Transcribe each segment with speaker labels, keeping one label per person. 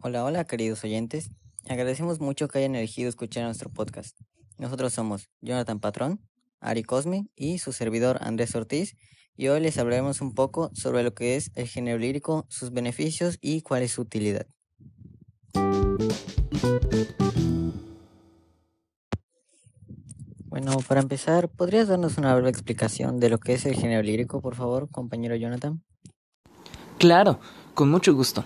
Speaker 1: Hola, hola queridos oyentes. Agradecemos mucho que hayan elegido escuchar nuestro podcast. Nosotros somos Jonathan Patrón, Ari Cosme y su servidor Andrés Ortiz y hoy les hablaremos un poco sobre lo que es el género lírico, sus beneficios y cuál es su utilidad. Bueno, para empezar, ¿podrías darnos una breve explicación de lo que es el género lírico, por favor, compañero Jonathan?
Speaker 2: Claro, con mucho gusto.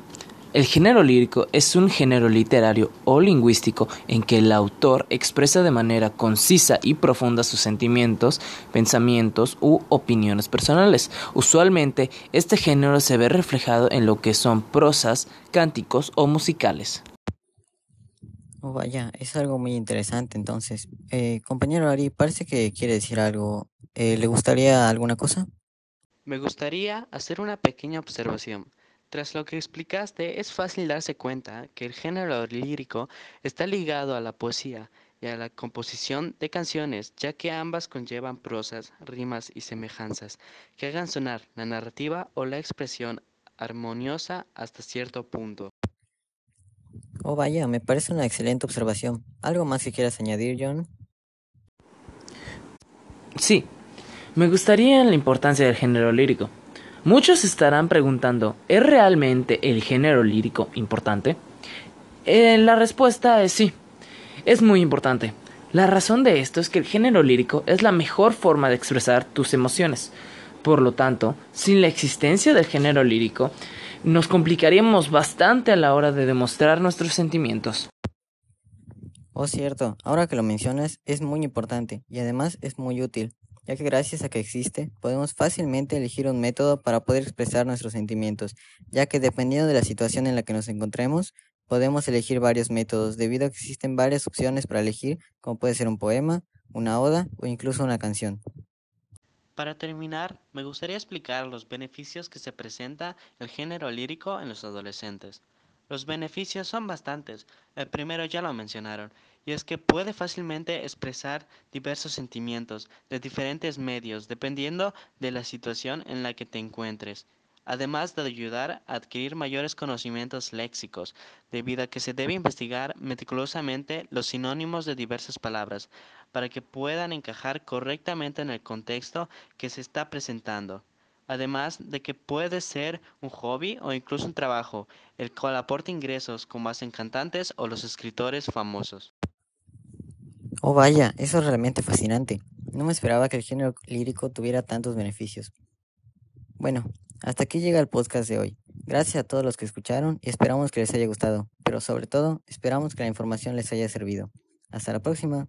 Speaker 2: El género lírico es un género literario o lingüístico en que el autor expresa de manera concisa y profunda sus sentimientos, pensamientos u opiniones personales. Usualmente, este género se ve reflejado en lo que son prosas, cánticos o musicales.
Speaker 1: Oh, vaya, es algo muy interesante entonces. Eh, compañero Ari, parece que quiere decir algo. Eh, ¿Le gustaría alguna cosa?
Speaker 3: Me gustaría hacer una pequeña observación. Tras lo que explicaste, es fácil darse cuenta que el género lírico está ligado a la poesía y a la composición de canciones, ya que ambas conllevan prosas, rimas y semejanzas que hagan sonar la narrativa o la expresión armoniosa hasta cierto punto.
Speaker 1: Oh, vaya, me parece una excelente observación. ¿Algo más que quieras añadir, John?
Speaker 2: Sí, me gustaría la importancia del género lírico. Muchos estarán preguntando, ¿es realmente el género lírico importante? Eh, la respuesta es sí, es muy importante. La razón de esto es que el género lírico es la mejor forma de expresar tus emociones. Por lo tanto, sin la existencia del género lírico, nos complicaríamos bastante a la hora de demostrar nuestros sentimientos.
Speaker 1: Oh, cierto, ahora que lo mencionas, es muy importante y además es muy útil, ya que gracias a que existe, podemos fácilmente elegir un método para poder expresar nuestros sentimientos, ya que dependiendo de la situación en la que nos encontremos, podemos elegir varios métodos, debido a que existen varias opciones para elegir, como puede ser un poema, una oda o incluso una canción.
Speaker 3: Para terminar, me gustaría explicar los beneficios que se presenta el género lírico en los adolescentes. Los beneficios son bastantes. El primero ya lo mencionaron, y es que puede fácilmente expresar diversos sentimientos de diferentes medios dependiendo de la situación en la que te encuentres además de ayudar a adquirir mayores conocimientos léxicos, debido a que se debe investigar meticulosamente los sinónimos de diversas palabras, para que puedan encajar correctamente en el contexto que se está presentando. Además de que puede ser un hobby o incluso un trabajo, el cual aporta ingresos como hacen cantantes o los escritores famosos.
Speaker 1: Oh vaya, eso es realmente fascinante. No me esperaba que el género lírico tuviera tantos beneficios. Bueno, hasta aquí llega el podcast de hoy. Gracias a todos los que escucharon y esperamos que les haya gustado, pero sobre todo esperamos que la información les haya servido. Hasta la próxima.